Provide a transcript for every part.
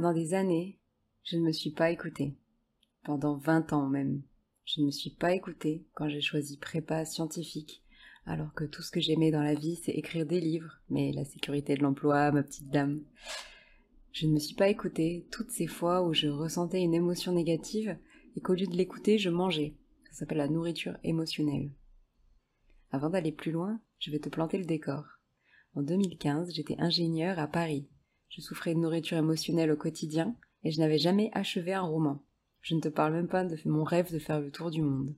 Pendant des années, je ne me suis pas écoutée. Pendant vingt ans même, je ne me suis pas écoutée quand j'ai choisi prépa scientifique, alors que tout ce que j'aimais dans la vie, c'est écrire des livres, mais la sécurité de l'emploi, ma petite dame. Je ne me suis pas écoutée toutes ces fois où je ressentais une émotion négative et qu'au lieu de l'écouter, je mangeais. Ça s'appelle la nourriture émotionnelle. Avant d'aller plus loin, je vais te planter le décor. En 2015, j'étais ingénieure à Paris. Je souffrais de nourriture émotionnelle au quotidien et je n'avais jamais achevé un roman. Je ne te parle même pas de mon rêve de faire le tour du monde.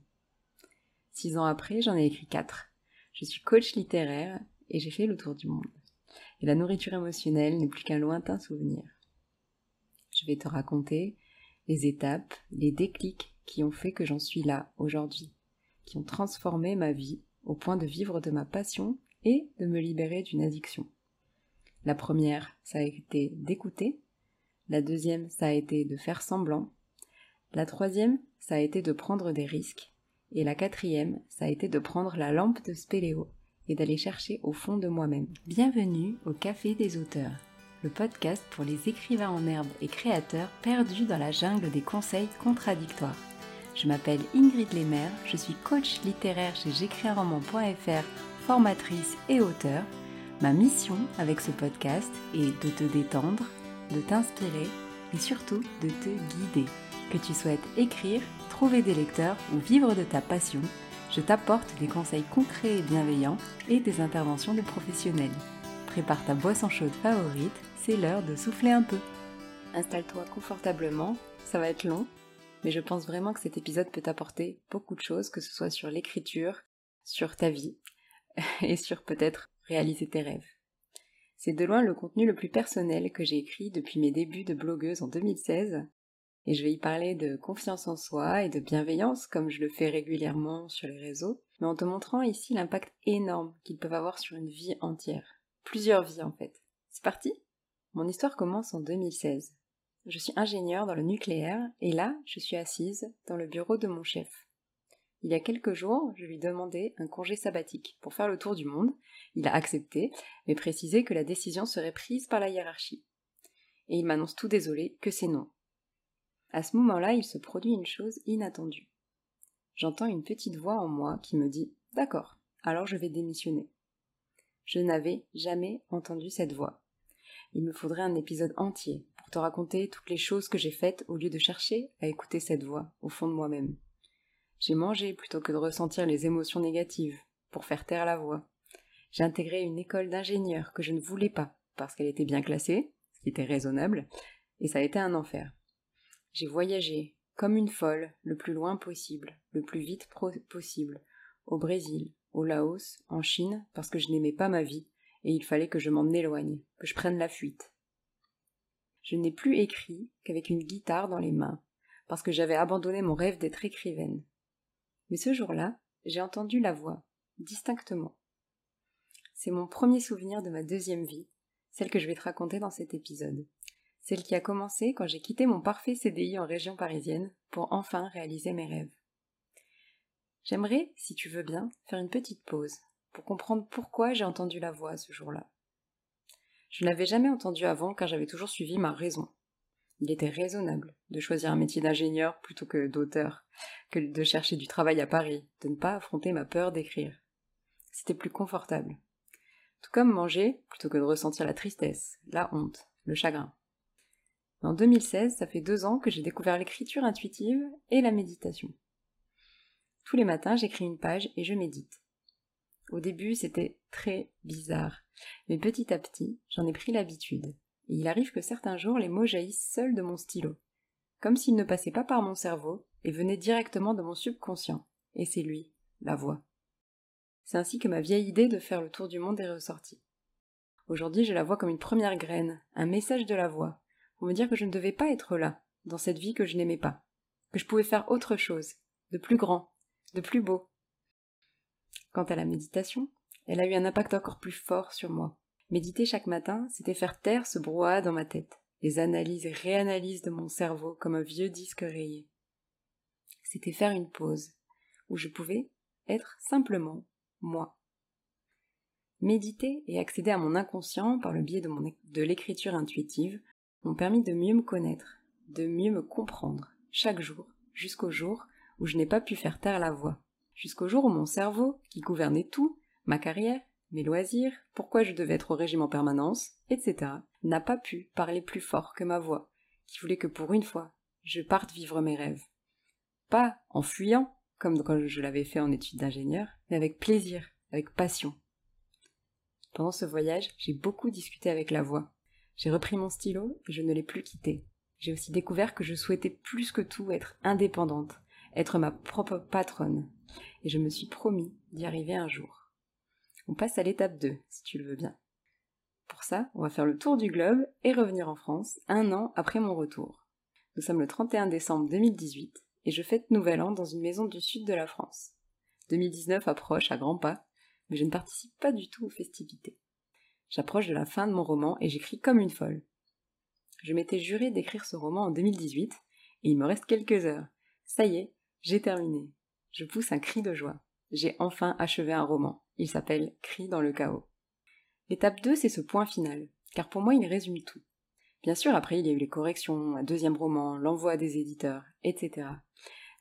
Six ans après, j'en ai écrit quatre. Je suis coach littéraire et j'ai fait le tour du monde. Et la nourriture émotionnelle n'est plus qu'un lointain souvenir. Je vais te raconter les étapes, les déclics qui ont fait que j'en suis là aujourd'hui, qui ont transformé ma vie au point de vivre de ma passion et de me libérer d'une addiction. La première, ça a été d'écouter. La deuxième, ça a été de faire semblant. La troisième, ça a été de prendre des risques. Et la quatrième, ça a été de prendre la lampe de Spéléo et d'aller chercher au fond de moi-même. Bienvenue au Café des auteurs, le podcast pour les écrivains en herbe et créateurs perdus dans la jungle des conseils contradictoires. Je m'appelle Ingrid Lemaire, je suis coach littéraire chez j'écrisunroman.fr, formatrice et auteur. Ma mission avec ce podcast est de te détendre, de t'inspirer et surtout de te guider. Que tu souhaites écrire, trouver des lecteurs ou vivre de ta passion, je t'apporte des conseils concrets et bienveillants et des interventions de professionnels. Prépare ta boisson chaude favorite, c'est l'heure de souffler un peu. Installe-toi confortablement, ça va être long, mais je pense vraiment que cet épisode peut t'apporter beaucoup de choses, que ce soit sur l'écriture, sur ta vie, et sur peut-être réaliser tes rêves. C'est de loin le contenu le plus personnel que j'ai écrit depuis mes débuts de blogueuse en 2016, et je vais y parler de confiance en soi et de bienveillance comme je le fais régulièrement sur les réseaux, mais en te montrant ici l'impact énorme qu'ils peuvent avoir sur une vie entière. Plusieurs vies en fait. C'est parti Mon histoire commence en 2016. Je suis ingénieure dans le nucléaire et là, je suis assise dans le bureau de mon chef. Il y a quelques jours, je lui demandais un congé sabbatique pour faire le tour du monde. Il a accepté, mais précisé que la décision serait prise par la hiérarchie. Et il m'annonce tout désolé que c'est non. À ce moment-là, il se produit une chose inattendue. J'entends une petite voix en moi qui me dit D'accord, alors je vais démissionner. Je n'avais jamais entendu cette voix. Il me faudrait un épisode entier te raconter toutes les choses que j'ai faites au lieu de chercher à écouter cette voix au fond de moi-même. J'ai mangé plutôt que de ressentir les émotions négatives pour faire taire la voix. J'ai intégré une école d'ingénieur que je ne voulais pas parce qu'elle était bien classée, ce qui était raisonnable, et ça a été un enfer. J'ai voyagé comme une folle le plus loin possible, le plus vite possible, au Brésil, au Laos, en Chine, parce que je n'aimais pas ma vie, et il fallait que je m'en éloigne, que je prenne la fuite je n'ai plus écrit qu'avec une guitare dans les mains, parce que j'avais abandonné mon rêve d'être écrivaine. Mais ce jour-là, j'ai entendu la voix, distinctement. C'est mon premier souvenir de ma deuxième vie, celle que je vais te raconter dans cet épisode. Celle qui a commencé quand j'ai quitté mon parfait CDI en région parisienne pour enfin réaliser mes rêves. J'aimerais, si tu veux bien, faire une petite pause pour comprendre pourquoi j'ai entendu la voix ce jour-là. Je ne l'avais jamais entendu avant car j'avais toujours suivi ma raison. Il était raisonnable de choisir un métier d'ingénieur plutôt que d'auteur, que de chercher du travail à Paris, de ne pas affronter ma peur d'écrire. C'était plus confortable. Tout comme manger plutôt que de ressentir la tristesse, la honte, le chagrin. En 2016, ça fait deux ans que j'ai découvert l'écriture intuitive et la méditation. Tous les matins, j'écris une page et je médite. Au début, c'était très bizarre. Mais petit à petit, j'en ai pris l'habitude. Et il arrive que certains jours, les mots jaillissent seuls de mon stylo. Comme s'ils ne passaient pas par mon cerveau et venaient directement de mon subconscient. Et c'est lui, la voix. C'est ainsi que ma vieille idée de faire le tour du monde est ressortie. Aujourd'hui, je la vois comme une première graine, un message de la voix, pour me dire que je ne devais pas être là, dans cette vie que je n'aimais pas, que je pouvais faire autre chose, de plus grand, de plus beau, Quant à la méditation, elle a eu un impact encore plus fort sur moi. Méditer chaque matin, c'était faire taire ce brouhaha dans ma tête, les analyses et réanalyses de mon cerveau comme un vieux disque rayé. C'était faire une pause, où je pouvais être simplement moi. Méditer et accéder à mon inconscient par le biais de, de l'écriture intuitive m'ont permis de mieux me connaître, de mieux me comprendre, chaque jour, jusqu'au jour où je n'ai pas pu faire taire la voix, jusqu'au jour où mon cerveau, qui gouvernait tout, ma carrière, mes loisirs, pourquoi je devais être au régime en permanence, etc., n'a pas pu parler plus fort que ma voix, qui voulait que pour une fois, je parte vivre mes rêves. Pas en fuyant, comme quand je l'avais fait en études d'ingénieur, mais avec plaisir, avec passion. Pendant ce voyage, j'ai beaucoup discuté avec la voix. J'ai repris mon stylo et je ne l'ai plus quitté. J'ai aussi découvert que je souhaitais plus que tout être indépendante, être ma propre patronne. Et je me suis promis d'y arriver un jour. On passe à l'étape 2, si tu le veux bien. Pour ça, on va faire le tour du globe et revenir en France un an après mon retour. Nous sommes le 31 décembre 2018 et je fête Nouvel An dans une maison du sud de la France. 2019 approche à grands pas, mais je ne participe pas du tout aux festivités. J'approche de la fin de mon roman et j'écris comme une folle. Je m'étais juré d'écrire ce roman en 2018 et il me reste quelques heures. Ça y est, j'ai terminé. Je pousse un cri de joie. J'ai enfin achevé un roman. Il s'appelle Cri dans le chaos. L'étape 2, c'est ce point final, car pour moi il résume tout. Bien sûr, après il y a eu les corrections, un deuxième roman, l'envoi des éditeurs, etc.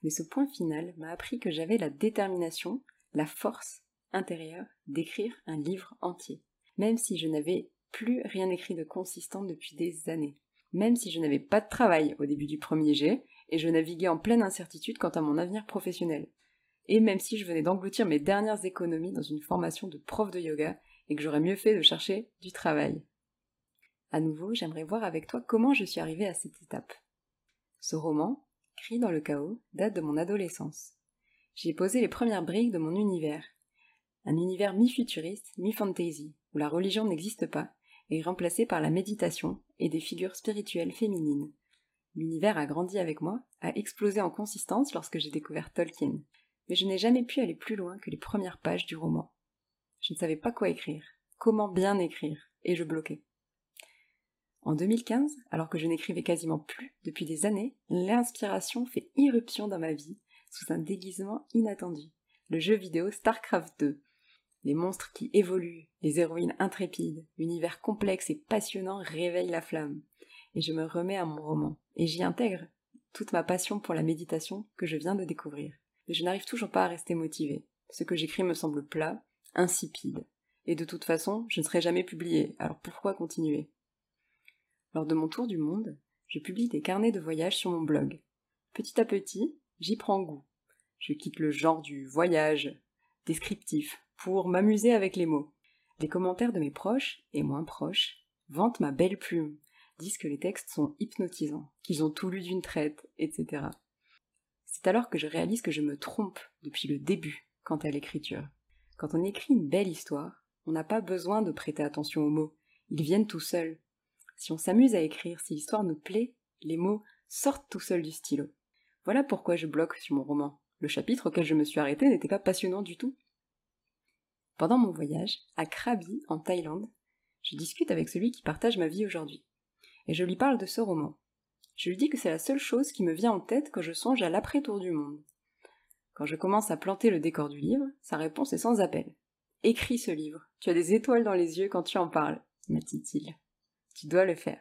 Mais ce point final m'a appris que j'avais la détermination, la force intérieure d'écrire un livre entier, même si je n'avais plus rien écrit de consistant depuis des années, même si je n'avais pas de travail au début du premier jet, et je naviguais en pleine incertitude quant à mon avenir professionnel, et même si je venais d'engloutir mes dernières économies dans une formation de prof de yoga, et que j'aurais mieux fait de chercher du travail. À nouveau, j'aimerais voir avec toi comment je suis arrivée à cette étape. Ce roman, Cri dans le chaos, date de mon adolescence. J'y ai posé les premières briques de mon univers. Un univers mi-futuriste, mi-fantasy, où la religion n'existe pas, et est remplacée par la méditation et des figures spirituelles féminines. L'univers a grandi avec moi, a explosé en consistance lorsque j'ai découvert Tolkien, mais je n'ai jamais pu aller plus loin que les premières pages du roman. Je ne savais pas quoi écrire, comment bien écrire, et je bloquais. En 2015, alors que je n'écrivais quasiment plus depuis des années, l'inspiration fait irruption dans ma vie sous un déguisement inattendu. Le jeu vidéo StarCraft 2. Les monstres qui évoluent, les héroïnes intrépides, l'univers complexe et passionnant réveillent la flamme. Et je me remets à mon roman, et j'y intègre toute ma passion pour la méditation que je viens de découvrir. Je n'arrive toujours pas à rester motivée. Ce que j'écris me semble plat, insipide. Et de toute façon, je ne serai jamais publié, alors pourquoi continuer? Lors de mon tour du monde, je publie des carnets de voyage sur mon blog. Petit à petit, j'y prends goût. Je quitte le genre du voyage descriptif pour m'amuser avec les mots. Les commentaires de mes proches et moins proches vantent ma belle plume, disent que les textes sont hypnotisants, qu'ils ont tout lu d'une traite, etc. C'est alors que je réalise que je me trompe depuis le début quant à l'écriture. Quand on écrit une belle histoire, on n'a pas besoin de prêter attention aux mots, ils viennent tout seuls. Si on s'amuse à écrire, si l'histoire nous plaît, les mots sortent tout seuls du stylo. Voilà pourquoi je bloque sur mon roman. Le chapitre auquel je me suis arrêtée n'était pas passionnant du tout. Pendant mon voyage, à Krabi, en Thaïlande, je discute avec celui qui partage ma vie aujourd'hui. Et je lui parle de ce roman. Je lui dis que c'est la seule chose qui me vient en tête quand je songe à l'après-tour du monde. Quand je commence à planter le décor du livre, sa réponse est sans appel. Écris ce livre. Tu as des étoiles dans les yeux quand tu en parles, m'a dit-il. Tu dois le faire.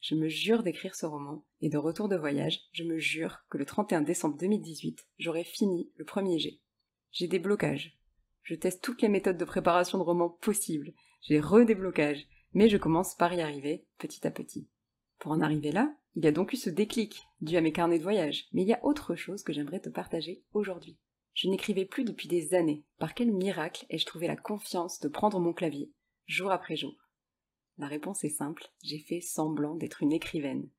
Je me jure d'écrire ce roman, et de retour de voyage, je me jure que le 31 décembre 2018, j'aurai fini le premier jet. J'ai des blocages. Je teste toutes les méthodes de préparation de roman possibles. J'ai redéblocages, mais je commence par y arriver petit à petit. Pour en arriver là, il y a donc eu ce déclic, dû à mes carnets de voyage, mais il y a autre chose que j'aimerais te partager aujourd'hui. Je n'écrivais plus depuis des années. Par quel miracle ai-je trouvé la confiance de prendre mon clavier, jour après jour? La réponse est simple, j'ai fait semblant d'être une écrivaine.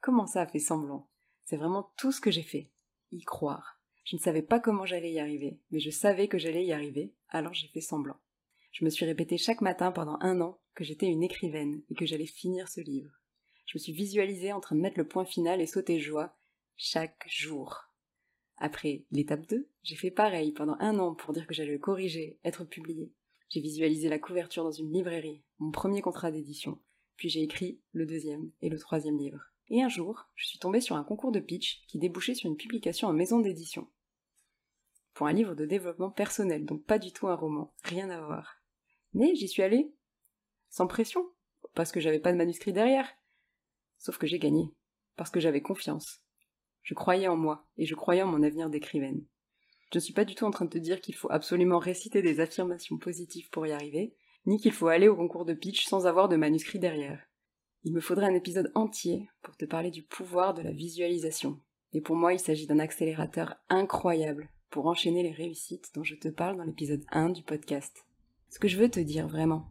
Comment ça fait semblant? C'est vraiment tout ce que j'ai fait. Y croire. Je ne savais pas comment j'allais y arriver, mais je savais que j'allais y arriver, alors j'ai fait semblant. Je me suis répété chaque matin pendant un an que j'étais une écrivaine et que j'allais finir ce livre. Je me suis visualisée en train de mettre le point final et sauter joie chaque jour. Après l'étape 2, j'ai fait pareil pendant un an pour dire que j'allais le corriger, être publié. J'ai visualisé la couverture dans une librairie, mon premier contrat d'édition, puis j'ai écrit le deuxième et le troisième livre. Et un jour, je suis tombée sur un concours de pitch qui débouchait sur une publication en maison d'édition. Pour un livre de développement personnel, donc pas du tout un roman, rien à voir. Mais j'y suis allée sans pression, parce que j'avais pas de manuscrit derrière. Sauf que j'ai gagné, parce que j'avais confiance. Je croyais en moi, et je croyais en mon avenir d'écrivaine. Je ne suis pas du tout en train de te dire qu'il faut absolument réciter des affirmations positives pour y arriver, ni qu'il faut aller au concours de pitch sans avoir de manuscrit derrière. Il me faudrait un épisode entier pour te parler du pouvoir de la visualisation. Et pour moi, il s'agit d'un accélérateur incroyable pour enchaîner les réussites dont je te parle dans l'épisode 1 du podcast. Ce que je veux te dire vraiment,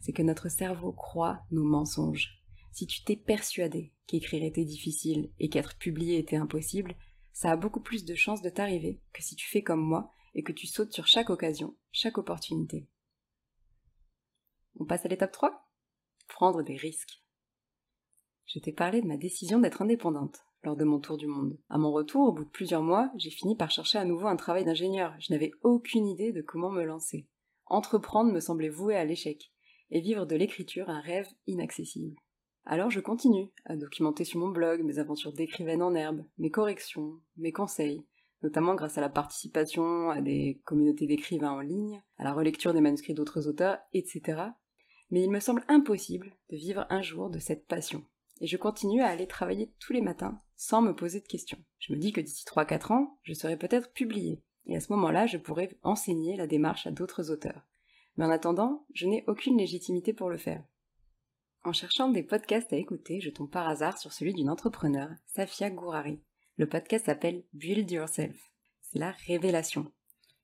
c'est que notre cerveau croit nos mensonges. Si tu t'es persuadé qu'écrire était difficile et qu'être publié était impossible, ça a beaucoup plus de chances de t'arriver que si tu fais comme moi et que tu sautes sur chaque occasion, chaque opportunité. On passe à l'étape 3 Prendre des risques. Je t'ai parlé de ma décision d'être indépendante lors de mon tour du monde. À mon retour, au bout de plusieurs mois, j'ai fini par chercher à nouveau un travail d'ingénieur. Je n'avais aucune idée de comment me lancer. Entreprendre me semblait voué à l'échec, et vivre de l'écriture un rêve inaccessible. Alors je continue à documenter sur mon blog mes aventures d'écrivaine en herbe, mes corrections, mes conseils, notamment grâce à la participation à des communautés d'écrivains en ligne, à la relecture des manuscrits d'autres auteurs, etc. Mais il me semble impossible de vivre un jour de cette passion. Et je continue à aller travailler tous les matins sans me poser de questions. Je me dis que d'ici 3-4 ans, je serai peut-être publié, et à ce moment-là, je pourrai enseigner la démarche à d'autres auteurs. Mais en attendant, je n'ai aucune légitimité pour le faire. En cherchant des podcasts à écouter, je tombe par hasard sur celui d'une entrepreneur, Safia Gourari. Le podcast s'appelle Build Yourself. C'est la révélation.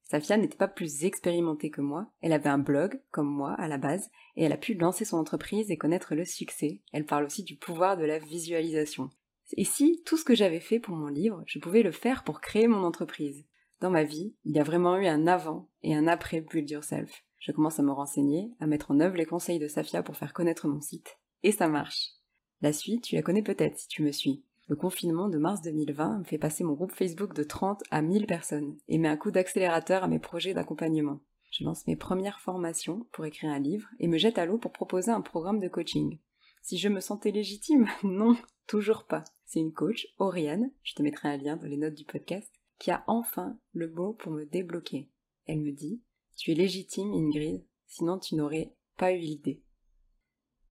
Safia n'était pas plus expérimentée que moi, elle avait un blog, comme moi, à la base, et elle a pu lancer son entreprise et connaître le succès. Elle parle aussi du pouvoir de la visualisation. Et si tout ce que j'avais fait pour mon livre, je pouvais le faire pour créer mon entreprise? Dans ma vie, il y a vraiment eu un avant et un après Build Yourself. Je commence à me renseigner, à mettre en œuvre les conseils de Safia pour faire connaître mon site. Et ça marche. La suite, tu la connais peut-être si tu me suis. Le confinement de mars 2020 me fait passer mon groupe Facebook de 30 à 1000 personnes et met un coup d'accélérateur à mes projets d'accompagnement. Je lance mes premières formations pour écrire un livre et me jette à l'eau pour proposer un programme de coaching. Si je me sentais légitime Non, toujours pas. C'est une coach, Oriane, je te mettrai un lien dans les notes du podcast, qui a enfin le mot pour me débloquer. Elle me dit tu es légitime, Ingrid, sinon tu n'aurais pas eu l'idée.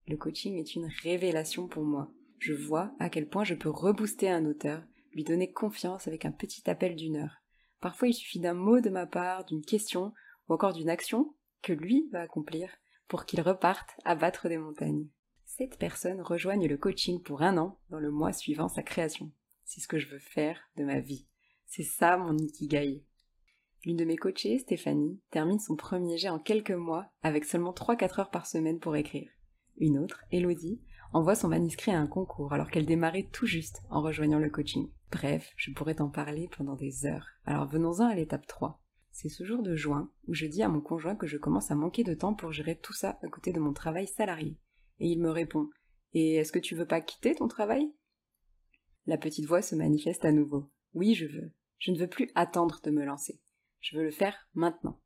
Le coaching est une révélation pour moi. Je vois à quel point je peux rebooster un auteur, lui donner confiance avec un petit appel d'une heure. Parfois il suffit d'un mot de ma part, d'une question ou encore d'une action que lui va accomplir pour qu'il reparte à battre des montagnes. Cette personne rejoigne le coaching pour un an dans le mois suivant sa création. C'est ce que je veux faire de ma vie. C'est ça mon ikigai. L'une de mes coachées, Stéphanie, termine son premier jet en quelques mois avec seulement 3-4 heures par semaine pour écrire. Une autre, Elodie, envoie son manuscrit à un concours alors qu'elle démarrait tout juste en rejoignant le coaching. Bref, je pourrais t'en parler pendant des heures. Alors venons-en à l'étape 3. C'est ce jour de juin où je dis à mon conjoint que je commence à manquer de temps pour gérer tout ça à côté de mon travail salarié. Et il me répond Et est-ce que tu veux pas quitter ton travail? La petite voix se manifeste à nouveau. Oui, je veux. Je ne veux plus attendre de me lancer. Je veux le faire maintenant.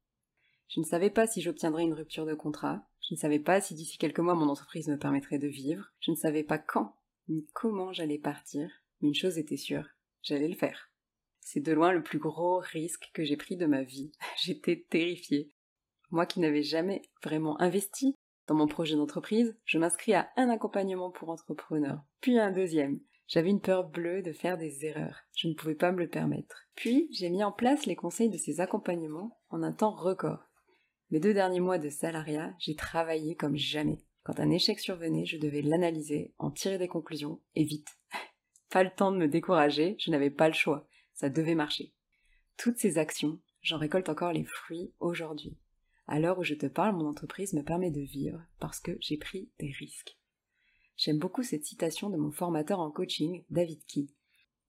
Je ne savais pas si j'obtiendrais une rupture de contrat, je ne savais pas si d'ici quelques mois mon entreprise me permettrait de vivre, je ne savais pas quand ni comment j'allais partir, mais une chose était sûre, j'allais le faire. C'est de loin le plus gros risque que j'ai pris de ma vie. J'étais terrifiée. Moi qui n'avais jamais vraiment investi dans mon projet d'entreprise, je m'inscris à un accompagnement pour entrepreneurs, puis un deuxième, j'avais une peur bleue de faire des erreurs. Je ne pouvais pas me le permettre. Puis, j'ai mis en place les conseils de ces accompagnements en un temps record. Mes deux derniers mois de salariat, j'ai travaillé comme jamais. Quand un échec survenait, je devais l'analyser, en tirer des conclusions, et vite. pas le temps de me décourager, je n'avais pas le choix. Ça devait marcher. Toutes ces actions, j'en récolte encore les fruits aujourd'hui. À l'heure où je te parle, mon entreprise me permet de vivre parce que j'ai pris des risques. J'aime beaucoup cette citation de mon formateur en coaching, David Key.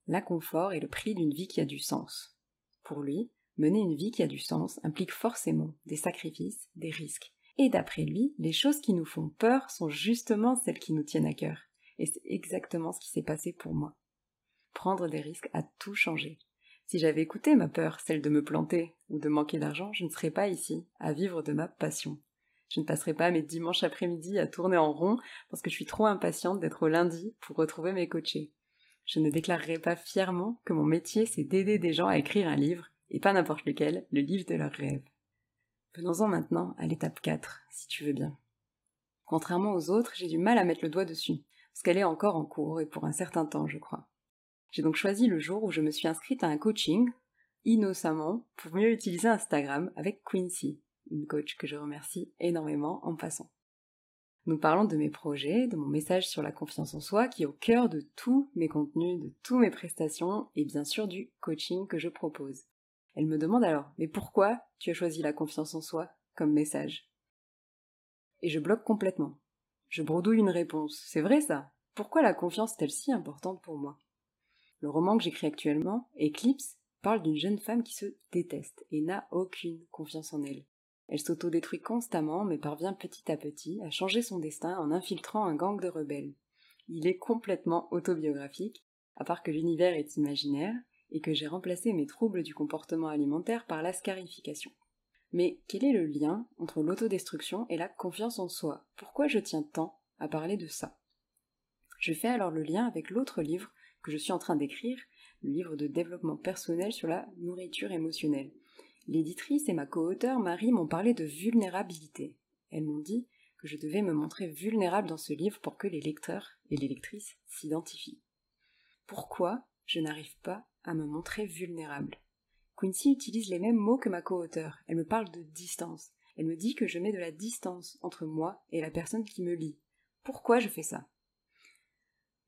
L'inconfort est le prix d'une vie qui a du sens. Pour lui, mener une vie qui a du sens implique forcément des sacrifices, des risques. Et d'après lui, les choses qui nous font peur sont justement celles qui nous tiennent à cœur. Et c'est exactement ce qui s'est passé pour moi. Prendre des risques a tout changé. Si j'avais écouté ma peur, celle de me planter ou de manquer d'argent, je ne serais pas ici, à vivre de ma passion. Je ne passerai pas mes dimanches après-midi à tourner en rond parce que je suis trop impatiente d'être au lundi pour retrouver mes coachés. Je ne déclarerai pas fièrement que mon métier c'est d'aider des gens à écrire un livre, et pas n'importe lequel, le livre de leurs rêves. Venons-en maintenant à l'étape 4, si tu veux bien. Contrairement aux autres, j'ai du mal à mettre le doigt dessus, parce qu'elle est encore en cours et pour un certain temps, je crois. J'ai donc choisi le jour où je me suis inscrite à un coaching, innocemment, pour mieux utiliser Instagram avec Quincy, une coach que je remercie énormément en passant. Nous parlons de mes projets, de mon message sur la confiance en soi qui est au cœur de tous mes contenus, de toutes mes prestations et bien sûr du coaching que je propose. Elle me demande alors, mais pourquoi tu as choisi la confiance en soi comme message? Et je bloque complètement. Je bredouille une réponse. C'est vrai ça? Pourquoi la confiance est-elle si importante pour moi? Le roman que j'écris actuellement, Eclipse, parle d'une jeune femme qui se déteste et n'a aucune confiance en elle. Elle s'autodétruit constamment, mais parvient petit à petit à changer son destin en infiltrant un gang de rebelles. Il est complètement autobiographique, à part que l'univers est imaginaire, et que j'ai remplacé mes troubles du comportement alimentaire par la scarification. Mais quel est le lien entre l'autodestruction et la confiance en soi? Pourquoi je tiens tant à parler de ça? Je fais alors le lien avec l'autre livre que je suis en train d'écrire, le livre de développement personnel sur la nourriture émotionnelle. L'éditrice et ma co-auteure Marie m'ont parlé de vulnérabilité. Elles m'ont dit que je devais me montrer vulnérable dans ce livre pour que les lecteurs et les lectrices s'identifient. Pourquoi je n'arrive pas à me montrer vulnérable? Quincy utilise les mêmes mots que ma co-auteure. Elle me parle de distance. Elle me dit que je mets de la distance entre moi et la personne qui me lit. Pourquoi je fais ça?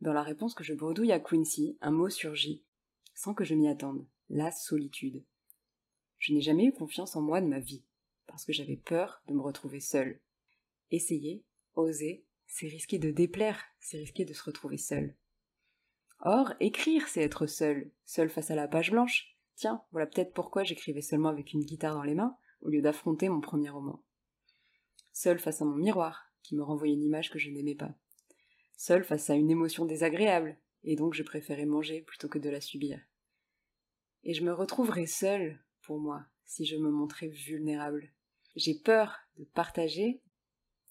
Dans la réponse que je bredouille à Quincy, un mot surgit, sans que je m'y attende. La solitude. Je n'ai jamais eu confiance en moi de ma vie, parce que j'avais peur de me retrouver seule. Essayer, oser, c'est risquer de déplaire, c'est risquer de se retrouver seule. Or, écrire, c'est être seul, seul face à la page blanche. Tiens, voilà peut-être pourquoi j'écrivais seulement avec une guitare dans les mains, au lieu d'affronter mon premier roman. Seul face à mon miroir, qui me renvoyait une image que je n'aimais pas. Seul face à une émotion désagréable, et donc je préférais manger plutôt que de la subir. Et je me retrouverais seul, moi, si je me montrais vulnérable. J'ai peur de partager,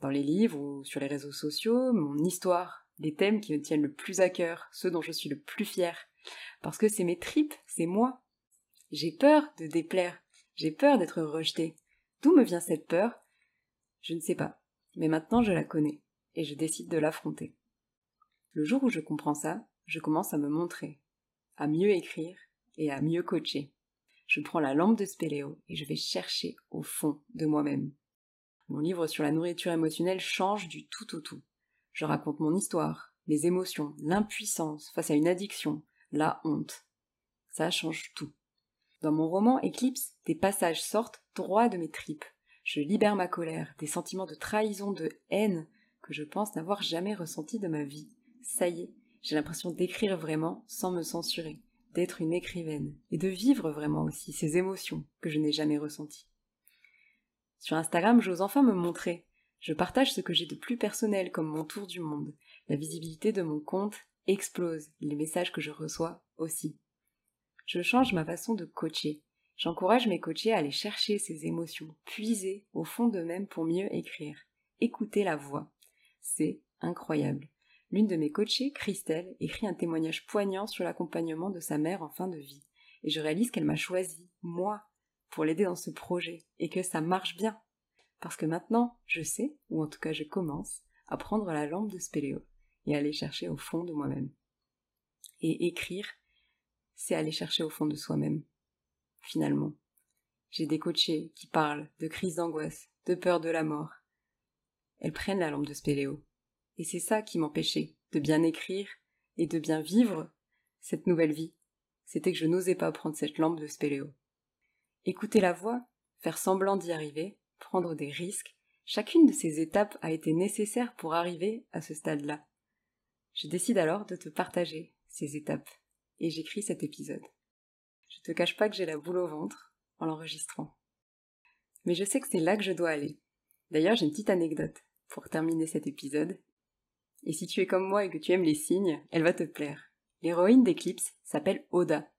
dans les livres ou sur les réseaux sociaux, mon histoire, les thèmes qui me tiennent le plus à cœur, ceux dont je suis le plus fier. Parce que c'est mes tripes, c'est moi. J'ai peur de déplaire, j'ai peur d'être rejetée. D'où me vient cette peur? Je ne sais pas, mais maintenant je la connais, et je décide de l'affronter. Le jour où je comprends ça, je commence à me montrer, à mieux écrire et à mieux coacher. Je prends la lampe de Spéléo et je vais chercher au fond de moi-même. Mon livre sur la nourriture émotionnelle change du tout au tout. Je raconte mon histoire, mes émotions, l'impuissance face à une addiction, la honte. Ça change tout. Dans mon roman Eclipse, des passages sortent droit de mes tripes. Je libère ma colère, des sentiments de trahison, de haine que je pense n'avoir jamais ressentis de ma vie. Ça y est, j'ai l'impression d'écrire vraiment sans me censurer, d'être une écrivaine, et de vivre vraiment aussi ces émotions que je n'ai jamais ressenties. Sur Instagram, j'ose enfin me montrer, je partage ce que j'ai de plus personnel comme mon tour du monde. La visibilité de mon compte explose, les messages que je reçois aussi. Je change ma façon de coacher. J'encourage mes coachés à aller chercher ces émotions, puiser au fond d'eux-mêmes pour mieux écrire. Écouter la voix. C'est incroyable. L'une de mes coachées, Christelle, écrit un témoignage poignant sur l'accompagnement de sa mère en fin de vie. Et je réalise qu'elle m'a choisi, moi, pour l'aider dans ce projet, et que ça marche bien. Parce que maintenant, je sais, ou en tout cas je commence, à prendre la lampe de Spéléo et aller chercher au fond de moi-même. Et écrire, c'est aller chercher au fond de soi-même. Finalement. J'ai des coachés qui parlent de crise d'angoisse, de peur de la mort. Elles prennent la lampe de Spéléo. Et c'est ça qui m'empêchait de bien écrire et de bien vivre cette nouvelle vie. C'était que je n'osais pas prendre cette lampe de Spéléo. Écouter la voix, faire semblant d'y arriver, prendre des risques, chacune de ces étapes a été nécessaire pour arriver à ce stade-là. Je décide alors de te partager ces étapes, et j'écris cet épisode. Je te cache pas que j'ai la boule au ventre en l'enregistrant. Mais je sais que c'est là que je dois aller. D'ailleurs, j'ai une petite anecdote pour terminer cet épisode. Et si tu es comme moi et que tu aimes les signes, elle va te plaire. L'héroïne d'Eclipse s'appelle Oda.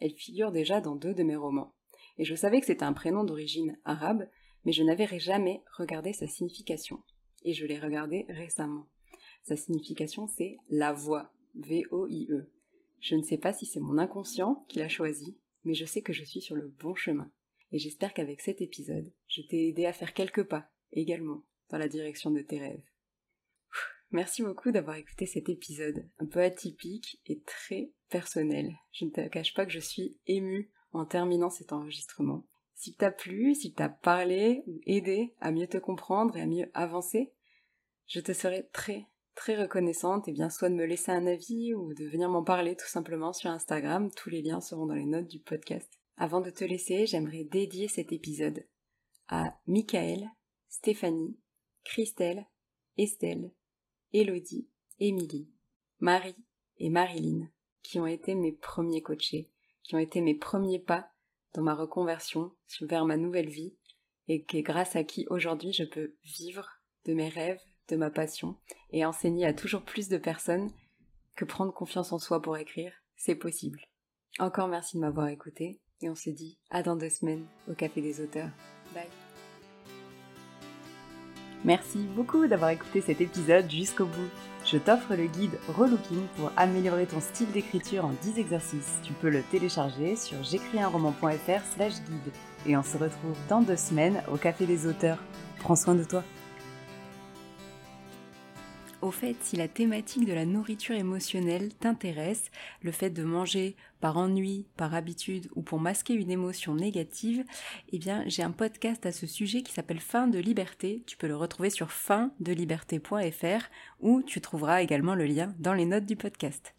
Elle figure déjà dans deux de mes romans. Et je savais que c'était un prénom d'origine arabe, mais je n'avais jamais regardé sa signification. Et je l'ai regardé récemment. Sa signification, c'est la voix. V-O-I-E. Je ne sais pas si c'est mon inconscient qui l'a choisi, mais je sais que je suis sur le bon chemin. Et j'espère qu'avec cet épisode, je t'ai aidé à faire quelques pas, également, dans la direction de tes rêves. Merci beaucoup d'avoir écouté cet épisode, un peu atypique et très personnel. Je ne te cache pas que je suis émue en terminant cet enregistrement. Si t'as plu, si t'as parlé ou aidé à mieux te comprendre et à mieux avancer, je te serai très très reconnaissante et bien soit de me laisser un avis ou de venir m'en parler tout simplement sur Instagram. Tous les liens seront dans les notes du podcast. Avant de te laisser, j'aimerais dédier cet épisode à Michael, Stéphanie, Christelle, Estelle, Elodie, Émilie, Marie et Marilyn, qui ont été mes premiers coachés, qui ont été mes premiers pas dans ma reconversion vers ma nouvelle vie et grâce à qui aujourd'hui je peux vivre de mes rêves, de ma passion et enseigner à toujours plus de personnes que prendre confiance en soi pour écrire, c'est possible. Encore merci de m'avoir écouté et on se dit à dans deux semaines au Café des auteurs. Bye. Merci beaucoup d'avoir écouté cet épisode jusqu'au bout. Je t'offre le guide Relooking pour améliorer ton style d'écriture en 10 exercices. Tu peux le télécharger sur j'écrisunroman.fr slash guide. Et on se retrouve dans deux semaines au Café des auteurs. Prends soin de toi. Au fait, si la thématique de la nourriture émotionnelle t'intéresse, le fait de manger par ennui, par habitude ou pour masquer une émotion négative, eh bien, j'ai un podcast à ce sujet qui s'appelle Fin de liberté. Tu peux le retrouver sur findeliberté.fr où tu trouveras également le lien dans les notes du podcast.